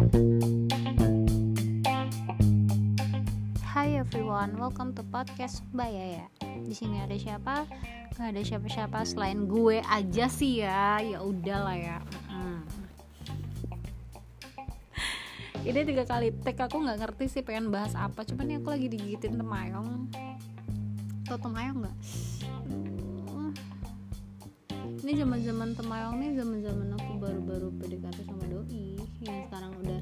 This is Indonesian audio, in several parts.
Hai everyone, welcome to podcast Mbak Yaya. Di sini ada siapa? Gak ada siapa-siapa selain gue aja sih ya. Ya udahlah ya. Mm. Ini tiga kali tag aku nggak ngerti sih pengen bahas apa. Cuman ini aku lagi digigitin temayong. Tau temayong nggak? Aduh. Ini zaman-zaman temayong nih zaman-zaman aku baru-baru PDKT sama doi yang sekarang udah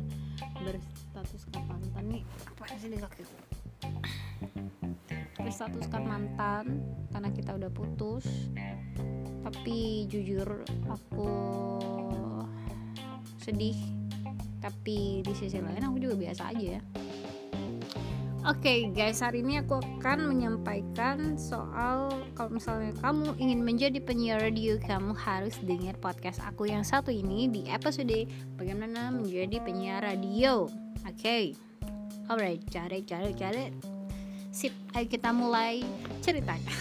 berstatuskan mantan nih. Apa sih di kakiku berstatuskan mantan karena kita udah putus. Tapi jujur aku sedih. Tapi di sisi lain aku juga biasa aja ya Oke okay, guys, hari ini aku akan menyampaikan soal kalau misalnya kamu ingin menjadi penyiar radio, kamu harus dengar podcast aku yang satu ini di episode bagaimana menjadi penyiar radio. Oke, okay. alright, cari, cari, cari. Sip, ayo kita mulai ceritanya.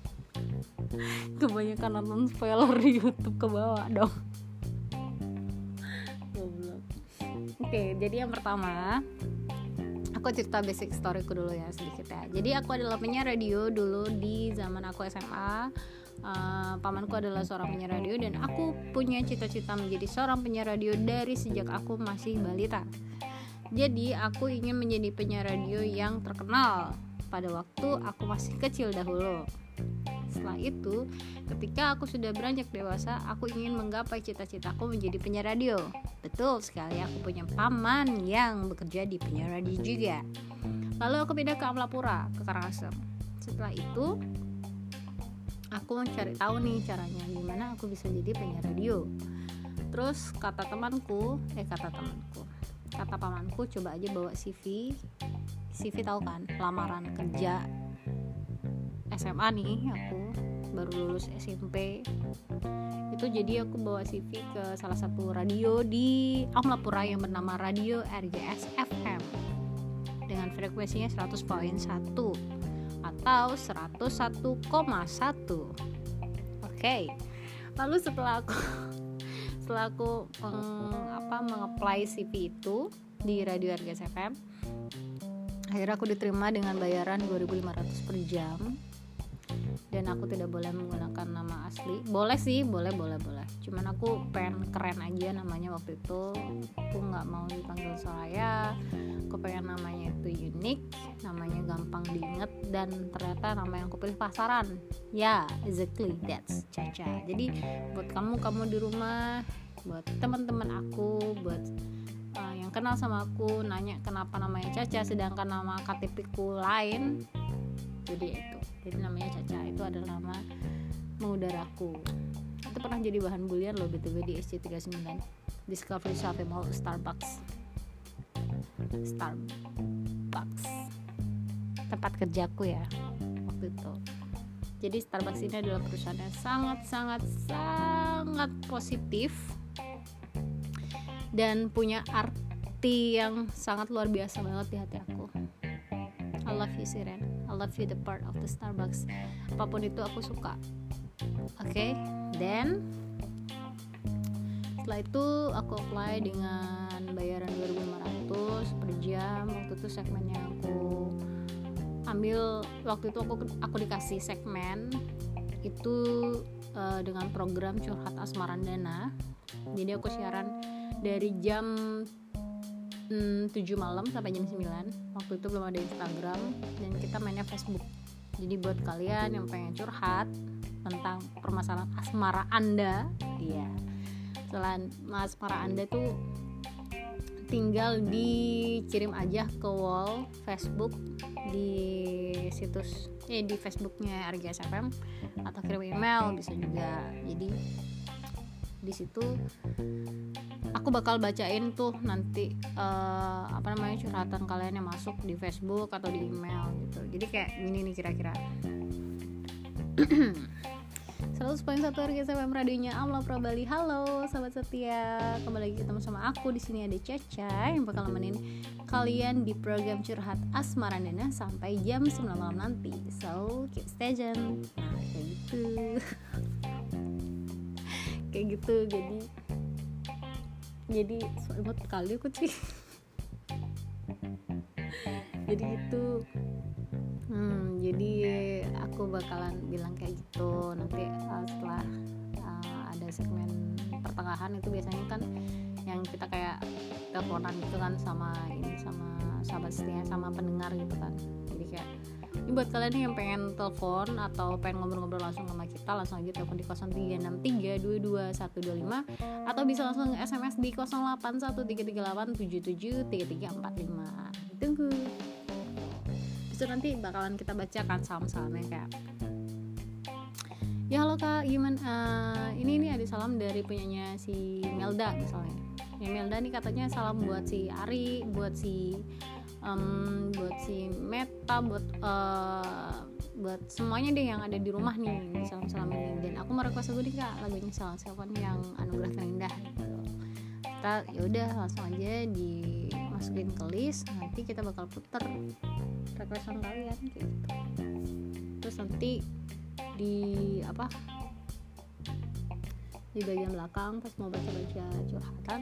Kebanyakan nonton spoiler di YouTube ke bawah dong. Oke, okay, jadi yang pertama aku cerita basic storyku dulu ya sedikit ya. Jadi aku adalah penyiar radio dulu di zaman aku SMA uh, pamanku adalah seorang penyiar radio dan aku punya cita-cita menjadi seorang penyiar radio dari sejak aku masih balita. Jadi aku ingin menjadi penyiar radio yang terkenal pada waktu aku masih kecil dahulu setelah itu, ketika aku sudah beranjak dewasa, aku ingin menggapai cita-citaku menjadi penyiar radio. Betul sekali, aku punya paman yang bekerja di penyiar radio juga. Lalu aku pindah ke Amlapura, ke Karangasem. Setelah itu, aku mencari tahu nih caranya gimana aku bisa jadi penyiar radio. Terus kata temanku, eh kata temanku, kata pamanku coba aja bawa CV. CV tahu kan, lamaran kerja SMA nih aku baru lulus SMP itu jadi aku bawa CV ke salah satu radio di Amlapura yang bernama Radio RGS FM dengan frekuensinya 100.1 atau 101,1 oke. Lalu setelah aku setelah aku meng, apa mengapply CV itu di Radio RGS FM akhirnya aku diterima dengan bayaran 2.500 per jam dan aku tidak boleh menggunakan nama asli. Boleh sih boleh boleh boleh. Cuman aku pengen keren aja namanya waktu itu. Aku nggak mau dipanggil Soraya aku pengen namanya itu unik namanya gampang diinget dan ternyata nama yang aku pilih pasaran. Ya yeah, exactly that's Caca. Jadi buat kamu kamu di rumah buat teman-teman aku buat uh, yang kenal sama aku nanya kenapa namanya Caca sedangkan nama KTP ku lain jadi itu. Jadi namanya Caca itu adalah nama mengudaraku. Itu pernah jadi bahan bulian loh btw di SC39 Discovery Shopping Mall Starbucks. Starbucks. Tempat kerjaku ya waktu itu. Jadi Starbucks ini adalah perusahaan yang sangat sangat sangat positif dan punya arti yang sangat luar biasa banget di hati aku. I love you Siren I love you the part of the Starbucks. Apa pun itu aku suka. Oke okay? then setelah itu aku apply dengan bayaran 2500 per jam. Waktu itu segmennya aku ambil waktu itu aku aku dikasih segmen itu uh, dengan program curhat asmaran dana jadi aku siaran dari jam 7 malam sampai jam 9 waktu itu belum ada Instagram dan kita mainnya Facebook. Jadi buat kalian yang pengen curhat tentang permasalahan asmara anda iya. Selain asmara anda tuh tinggal dikirim aja ke wall Facebook di situs eh di Facebooknya RGS FM atau kirim email bisa juga. Jadi di situ aku bakal bacain tuh nanti uh, apa namanya curhatan kalian yang masuk di Facebook atau di email gitu. Jadi kayak gini nih kira-kira. 100.1 RGS FM radionya Amla Prabali Halo sahabat setia. Kembali lagi ketemu sama aku. Di sini ada Caca yang bakal nemenin kalian di program curhat Asmarandana sampai jam 9 malam nanti. So keep stay nah kayak gitu kayak gitu jadi jadi sobat kali aku sih. Jadi itu hmm, jadi aku bakalan bilang kayak gitu nanti uh, setelah uh, ada segmen pertengahan itu biasanya kan yang kita kayak teleponan gitu kan sama ini sama sahabat setia sama pendengar gitu kan. Jadi kayak ini buat kalian yang pengen telepon atau pengen ngobrol-ngobrol langsung sama kita langsung aja telepon di 0363222125 atau bisa langsung SMS di 081338773345 tunggu. Itu nanti bakalan kita bacakan salam-salamnya kayak. Ya halo kak. Gimana? Uh, ini ini ada salam dari punyanya si Melda misalnya. Ya Melda nih katanya salam buat si Ari buat si um, buat si Meta buat uh, buat semuanya deh yang ada di rumah nih salam salam ini. Dan aku mau request lagu nih kak lagunya salam salam yang anugerah terindah gitu. Kita yaudah langsung aja dimasukin ke list nanti kita bakal puter requestan kalian gitu. Terus nanti di apa di bagian belakang pas mau baca-baca curhatan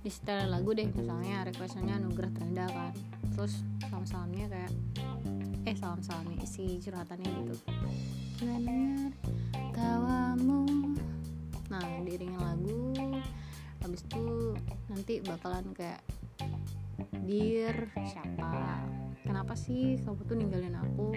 di setel lagu deh misalnya requestannya anugerah terendah kan terus salam-salamnya kayak eh salam-salamnya isi curhatannya gitu. Dengar tawamu. Nah diiringin lagu habis itu nanti bakalan kayak dir siapa? Kenapa sih kamu tuh ninggalin aku?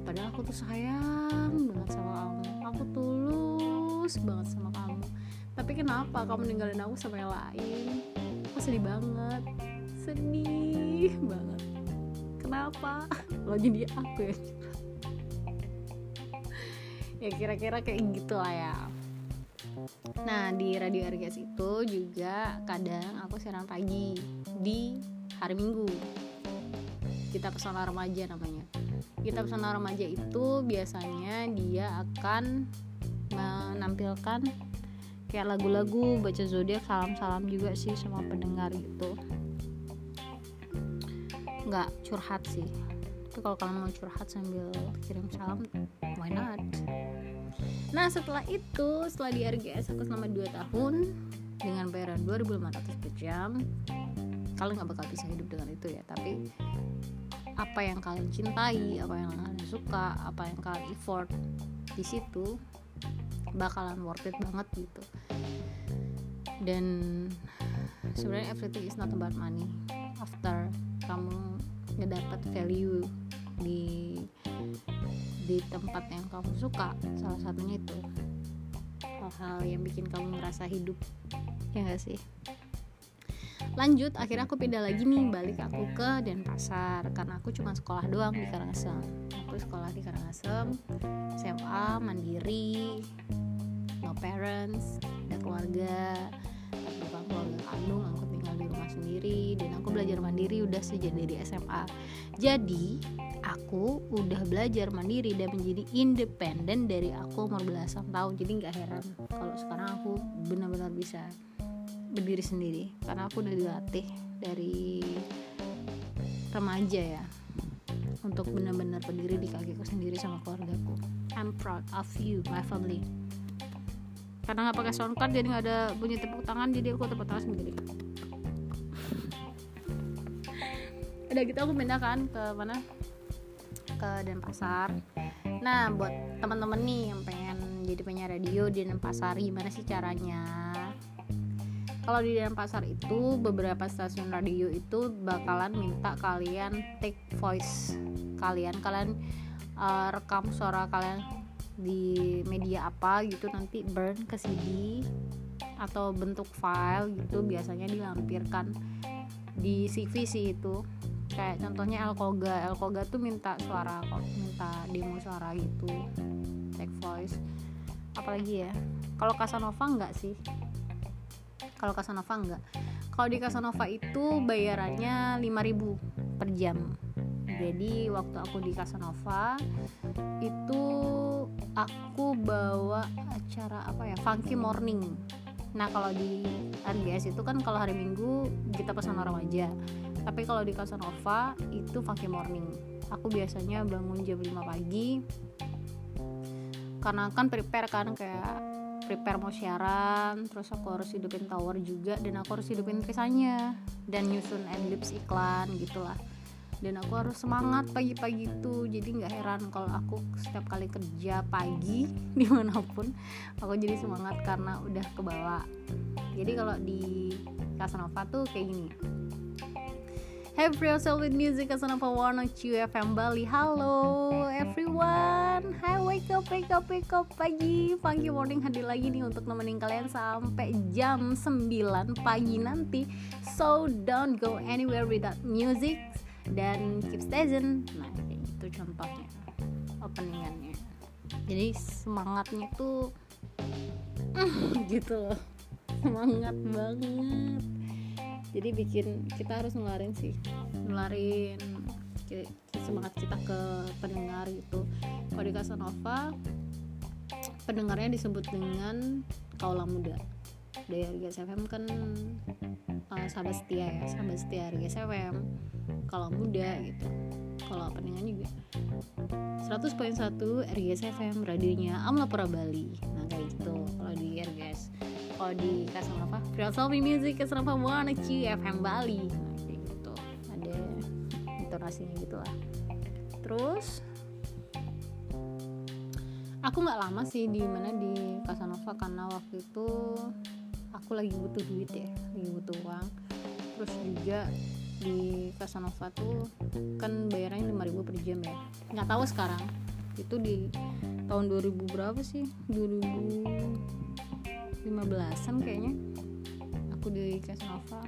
Padahal aku tuh sayang banget sama kamu. Aku tulus banget sama kamu. Tapi kenapa kamu ninggalin aku sama yang lain? Aku sedih banget sedih banget. Kenapa? Lo jadi aku ya? Ya kira-kira kayak gitu lah ya. Nah di radio RGS itu juga kadang aku siaran pagi di hari minggu. Kita pesona remaja namanya. Kita pesona remaja itu biasanya dia akan menampilkan kayak lagu-lagu baca zodiak salam-salam juga sih sama pendengar gitu nggak curhat sih. Tapi kalau kalian mau curhat sambil kirim salam why not? Nah setelah itu setelah di RGS aku selama 2 tahun dengan bayaran 2500 per jam kalian nggak bakal bisa hidup dengan itu ya. Tapi apa yang kalian cintai apa yang kalian suka apa yang kalian effort di situ bakalan worth it banget gitu. Dan sebenarnya everything is not about money. After kamu ngedapat value di di tempat yang kamu suka. Salah satunya itu hal-hal yang bikin kamu merasa hidup. Ya gak sih? Lanjut akhirnya aku pindah lagi nih balik aku ke Denpasar. Karena aku cuma sekolah doang di Karangasem. Aku sekolah di Karangasem SMA mandiri no parents ada keluarga bukan keluarga kandung belajar mandiri udah sejak dari SMA jadi aku udah belajar mandiri dan menjadi independen dari aku umur belasan tahun. Jadi nggak heran kalau sekarang aku benar-benar bisa berdiri sendiri. Karena aku udah dilatih dari remaja ya untuk benar-benar berdiri di kakiku sendiri sama keluargaku. I'm proud of you my family. Karena nggak pakai sound card jadi nggak ada bunyi tepuk tangan jadi aku tepuk tangan sendiri udah gitu aku pindah kan ke mana? Ke Denpasar. Nah buat teman-teman nih yang pengen jadi penyiar radio di Denpasar gimana sih caranya? Kalau di Denpasar itu beberapa stasiun radio itu bakalan minta kalian take voice kalian kalian uh, rekam suara kalian di media apa gitu nanti burn ke CD atau bentuk file gitu biasanya dilampirkan di CV sih itu kayak contohnya Elkoga Elkoga tuh minta suara kok minta demo suara gitu. Take voice. Apalagi ya? Kalau Casanova enggak sih? Kalau Casanova enggak kalau di Casanova itu bayarannya 5000 per jam. Jadi waktu aku di Casanova itu aku bawa acara apa ya? Funky morning. Nah kalau di RGS itu kan kalau hari minggu kita pesan orang aja tapi kalau di Casanova itu funky morning. Aku biasanya bangun jam 5 pagi. Karena kan prepare kan kayak prepare mau siaran terus aku harus hidupin tower juga dan aku harus hidupin trisanya dan nyusun endlips iklan gitulah. Dan aku harus semangat pagi-pagi itu jadi nggak heran kalau aku setiap kali kerja pagi di mana pun aku jadi semangat karena udah kebawa. Jadi kalau di Casanova tuh kayak gini Hey yourself with music Casanova Warna FM Bali. Halo everyone. Hai wake up wake up wake up. Pagi pagi morning hadir lagi nih Untuk nemenin kalian sampai jam 9 pagi nanti. So don't go anywhere without music Dan keep staying Nah gitu contohnya Openingannya. Jadi semangatnya tuh Gitu loh. Semangat banget jadi bikin kita harus ngeluarin sih. Ngeluarin semangat kita ke pendengar gitu. Kalau di Casanova pendengarnya disebut dengan kaula muda. Dari FM kan uh, sahabat setia ya sahabat setia RGS FM kalau muda gitu. Kalau pendengar juga. 100.1 RGS FM radionya Amla Pura Bali nah kayak gitu kalau di RGS kalau di Casanova Philosophy Music Casanova One Q FM Bali. Kayak gitu. Ada intonasinya gitu lah. Terus? Aku nggak lama sih di mana di Casanova karena waktu itu aku lagi butuh duit ya lagi butuh uang. Terus juga di Casanova tuh kan bayarannya 5000 per jam ya. Nggak tahu sekarang. Itu di tahun 2000 berapa sih? 2000 15an kayaknya. Aku di Casanova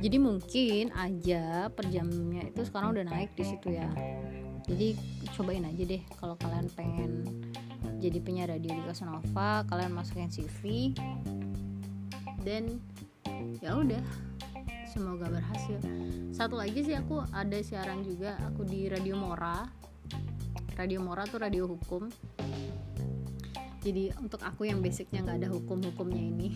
jadi mungkin aja per jamnya itu sekarang udah naik di situ ya. Jadi cobain aja deh kalau kalian pengen jadi penyiar radio di Casanova kalian masukin CV dan ya udah. Semoga berhasil. Satu lagi sih aku ada siaran juga aku di Radio Mora. Radio Mora tuh radio hukum jadi untuk aku yang basicnya nggak ada hukum-hukumnya ini.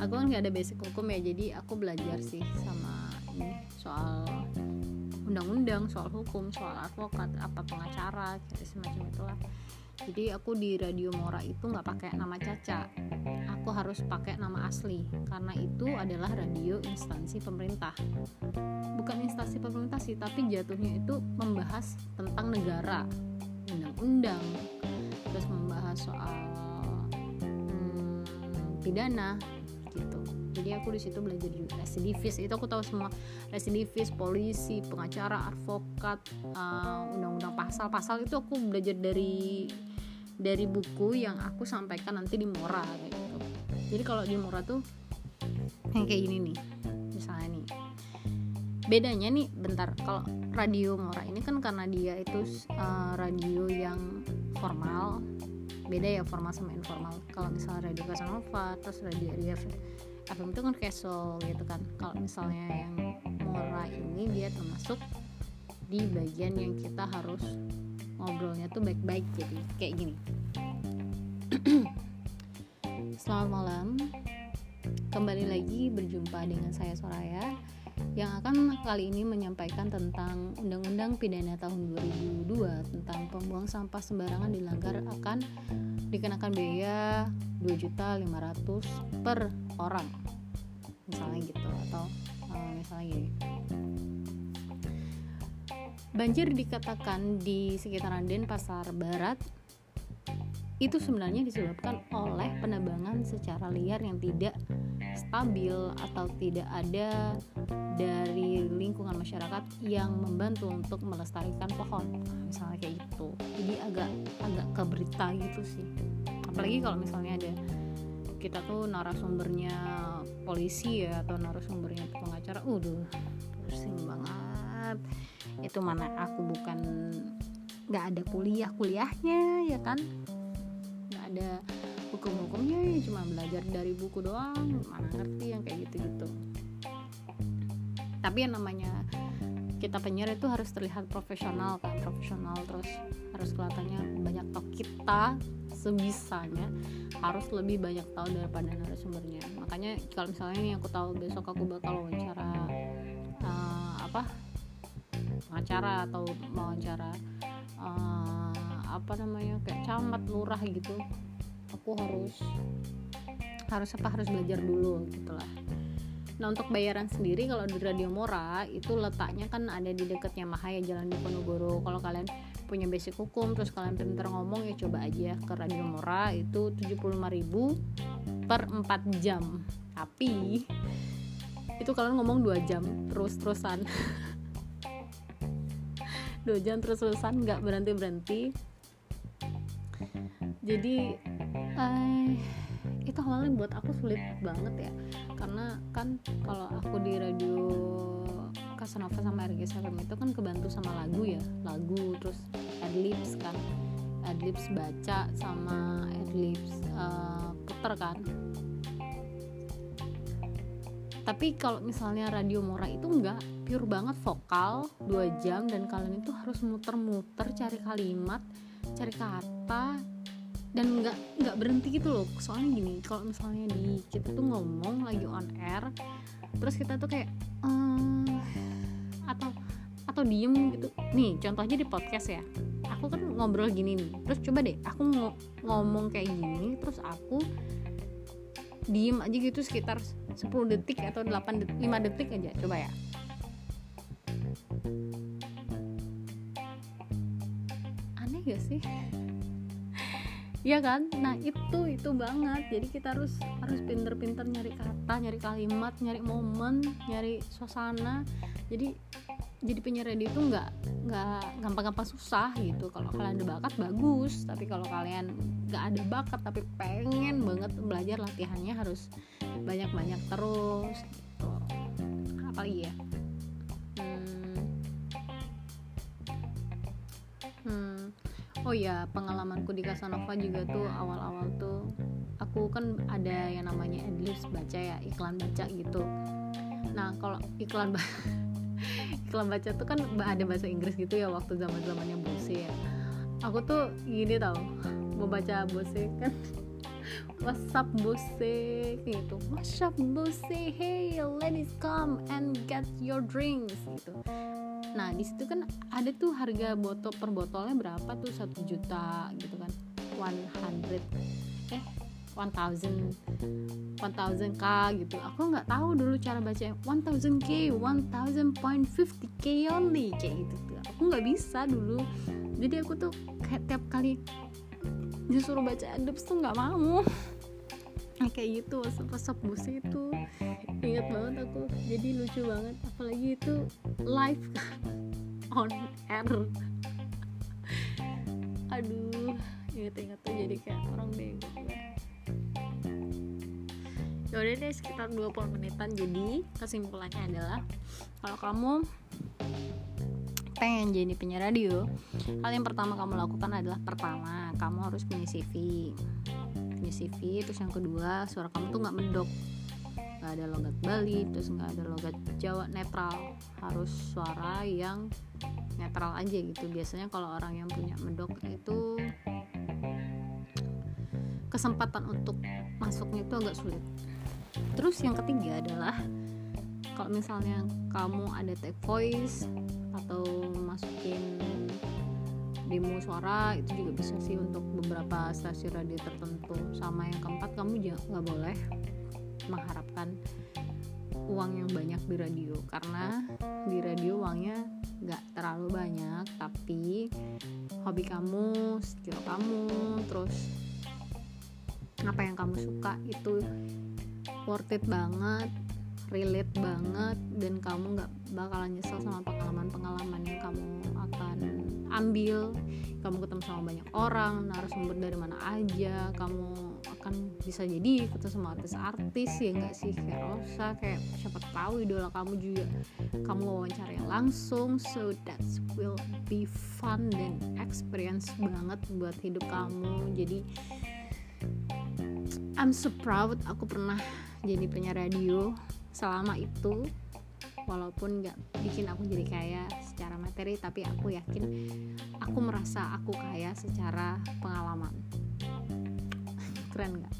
Aku kan nggak ada basic hukum ya jadi aku belajar sih sama ini soal undang-undang soal hukum soal advokat apa pengacara kayak semacam itulah. Jadi aku di radio Mora itu nggak pakai nama Caca. Aku harus pakai nama asli karena itu adalah radio instansi pemerintah. Bukan instansi pemerintah sih tapi jatuhnya itu membahas tentang negara undang-undang terus membahas soal hmm, pidana gitu. Jadi aku di situ belajar juga residivis. Itu aku tahu semua. Residivis polisi pengacara advokat uh, undang-undang pasal-pasal itu aku belajar dari dari buku yang aku sampaikan nanti di Mora gitu. Jadi kalau di Mora tuh yang kayak misalnya nih bedanya nih bentar. Kalau radio Mora ini kan karena dia itu uh, radio yang formal. Beda ya formal sama informal. Kalau misalnya radio Casanova terus radio Ria FM itu kan casual gitu kan. Kalau misalnya yang Mora ini dia termasuk di bagian yang kita harus ngobrolnya tuh baik-baik jadi kayak gini. Selamat malam. Kembali lagi berjumpa dengan saya Soraya yang akan kali ini menyampaikan tentang Undang-Undang Pidana tahun 2002 tentang pembuang sampah sembarangan dilanggar akan dikenakan biaya 2.500 per orang. Misalnya gitu atau uh, misalnya gini. Banjir dikatakan di sekitaran Denpasar Barat itu sebenarnya disebabkan oleh penebangan secara liar yang tidak stabil atau tidak ada dari lingkungan masyarakat yang membantu untuk melestarikan pohon. Misalnya kayak gitu. Jadi agak agak ke berita gitu sih. Apalagi kalau misalnya ada kita tuh narasumbernya polisi ya atau narasumbernya pengacara udah pusing banget. Itu mana aku bukan nggak ada kuliah kuliahnya ya kan? Nggak ada hukum-hukumnya ya cuma belajar dari buku doang mana ngerti yang kayak gitu-gitu. Tapi yang namanya kita penyiar itu harus terlihat profesional kan profesional. Terus harus kelihatannya banyak tahu kita sebisanya harus lebih banyak tahu daripada narasumbernya. Makanya kalau misalnya ini aku tahu besok aku bakal wawancara uh, apa wawancara atau wawancara uh, apa namanya kayak camat lurah gitu aku harus harus apa harus belajar dulu gitulah Nah untuk bayaran sendiri kalau di Radio Mora itu letaknya kan ada di dekatnya Mahaya Jalan Diponegoro. Kalau kalian punya basic hukum terus kalian pintar ngomong ya coba aja ke Radio Mora itu 75.000 per 4 jam. Tapi itu kalian ngomong 2 jam terus-terusan. 2 jam terus-terusan nggak berhenti-berhenti. Jadi eh itu awalnya buat aku sulit banget ya. Karena kan kalau aku di radio Casanova sama RG Salam itu kan kebantu sama lagu ya. Lagu terus adlibs kan. Adlibs baca sama adlibs uh, puter kan. Tapi kalau misalnya radio Mora itu enggak pure banget vokal 2 jam dan kalian itu harus muter-muter cari kalimat cari kata dan nggak nggak berhenti gitu loh. Soalnya gini kalau misalnya di kita tuh ngomong lagi on air terus kita tuh kayak ehm, atau atau diem gitu. Nih contohnya di podcast ya. Aku kan ngobrol gini nih. Terus coba deh aku ng ngomong kayak gini terus aku diem aja gitu sekitar 10 detik atau 8 detik, 5 detik aja. Coba ya. Aneh gak sih Iya kan? Nah itu itu banget. Jadi kita harus harus pinter-pinter nyari kata, nyari kalimat, nyari momen, nyari suasana. Jadi jadi penyiar radio itu nggak nggak gampang-gampang susah gitu. Kalau kalian ada bakat bagus, tapi kalau kalian nggak ada bakat tapi pengen banget belajar latihannya harus banyak-banyak terus. Gitu. Apalagi ya? Oh ya pengalamanku di Casanova juga tuh awal-awal tuh aku kan ada yang namanya adlibs baca ya iklan baca gitu. Nah kalau iklan ba iklan baca tuh kan ada bahasa Inggris gitu ya waktu zaman zamannya Bose ya. Aku tuh gini tau mau baca Bose kan What's up Bose? Gitu What's up Bose? Hey ladies come and get your drinks. Gitu nah di situ kan ada tuh harga botol per botolnya berapa tuh? Satu juta gitu kan. 100 eh 1000 1000 k gitu. Aku nggak tahu dulu cara baca 1000 k 1000.50 k only. Kayak gitu tuh. Aku nggak bisa dulu. Jadi aku tuh kayak tiap kali disuruh baca adab tuh nggak mau. Nah, kayak gitu. WhatsApp bus itu ingat banget aku. Jadi lucu banget. Apalagi itu live on air. Aduh inget-inget tuh jadi kayak orang bego Yaudah deh sekitar 20 menitan. Jadi kesimpulannya adalah kalau kamu pengen jadi penyiar radio hal yang pertama kamu lakukan adalah pertama kamu harus punya CV punya CV terus yang kedua suara kamu tuh nggak mendok nggak ada logat Bali terus nggak ada logat Jawa netral. Harus suara yang netral aja gitu. Biasanya kalau orang yang punya medok itu kesempatan untuk masuknya itu agak sulit. Terus yang ketiga adalah kalau misalnya kamu ada tag voice atau masukin demo suara itu juga bisa sih untuk beberapa stasiun radio tertentu. Sama yang keempat kamu nggak boleh mengharapkan uang yang banyak di radio. Karena di radio uangnya nggak terlalu banyak tapi hobi kamu skill kamu terus apa yang kamu suka itu worth it banget relate banget dan kamu nggak bakalan nyesel sama pengalaman-pengalaman yang kamu akan ambil. Kamu ketemu sama banyak orang narasumber dari mana aja kamu akan bisa jadi ketemu sama artis-artis ya enggak sih? Kayak Rosa kayak siapa tahu idola kamu juga. Kamu wawancara langsung so that will be fun dan experience banget buat hidup kamu. Jadi I'm so proud aku pernah jadi penyiar radio selama itu walaupun nggak bikin aku jadi kaya secara materi tapi aku yakin aku merasa aku kaya secara pengalaman. Keren nggak?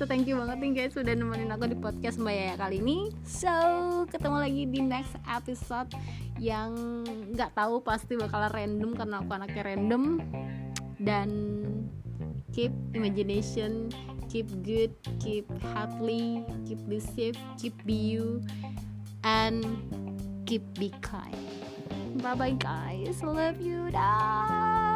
So thank you banget nih guys sudah nemenin aku di podcast Mbak Yaya kali ini. So ketemu lagi di next episode yang nggak tahu pasti bakal random karena aku anaknya random. Dan keep imagination keep good keep happily keep be safe keep be you and keep be kind. Bye bye guys. Love you. Dah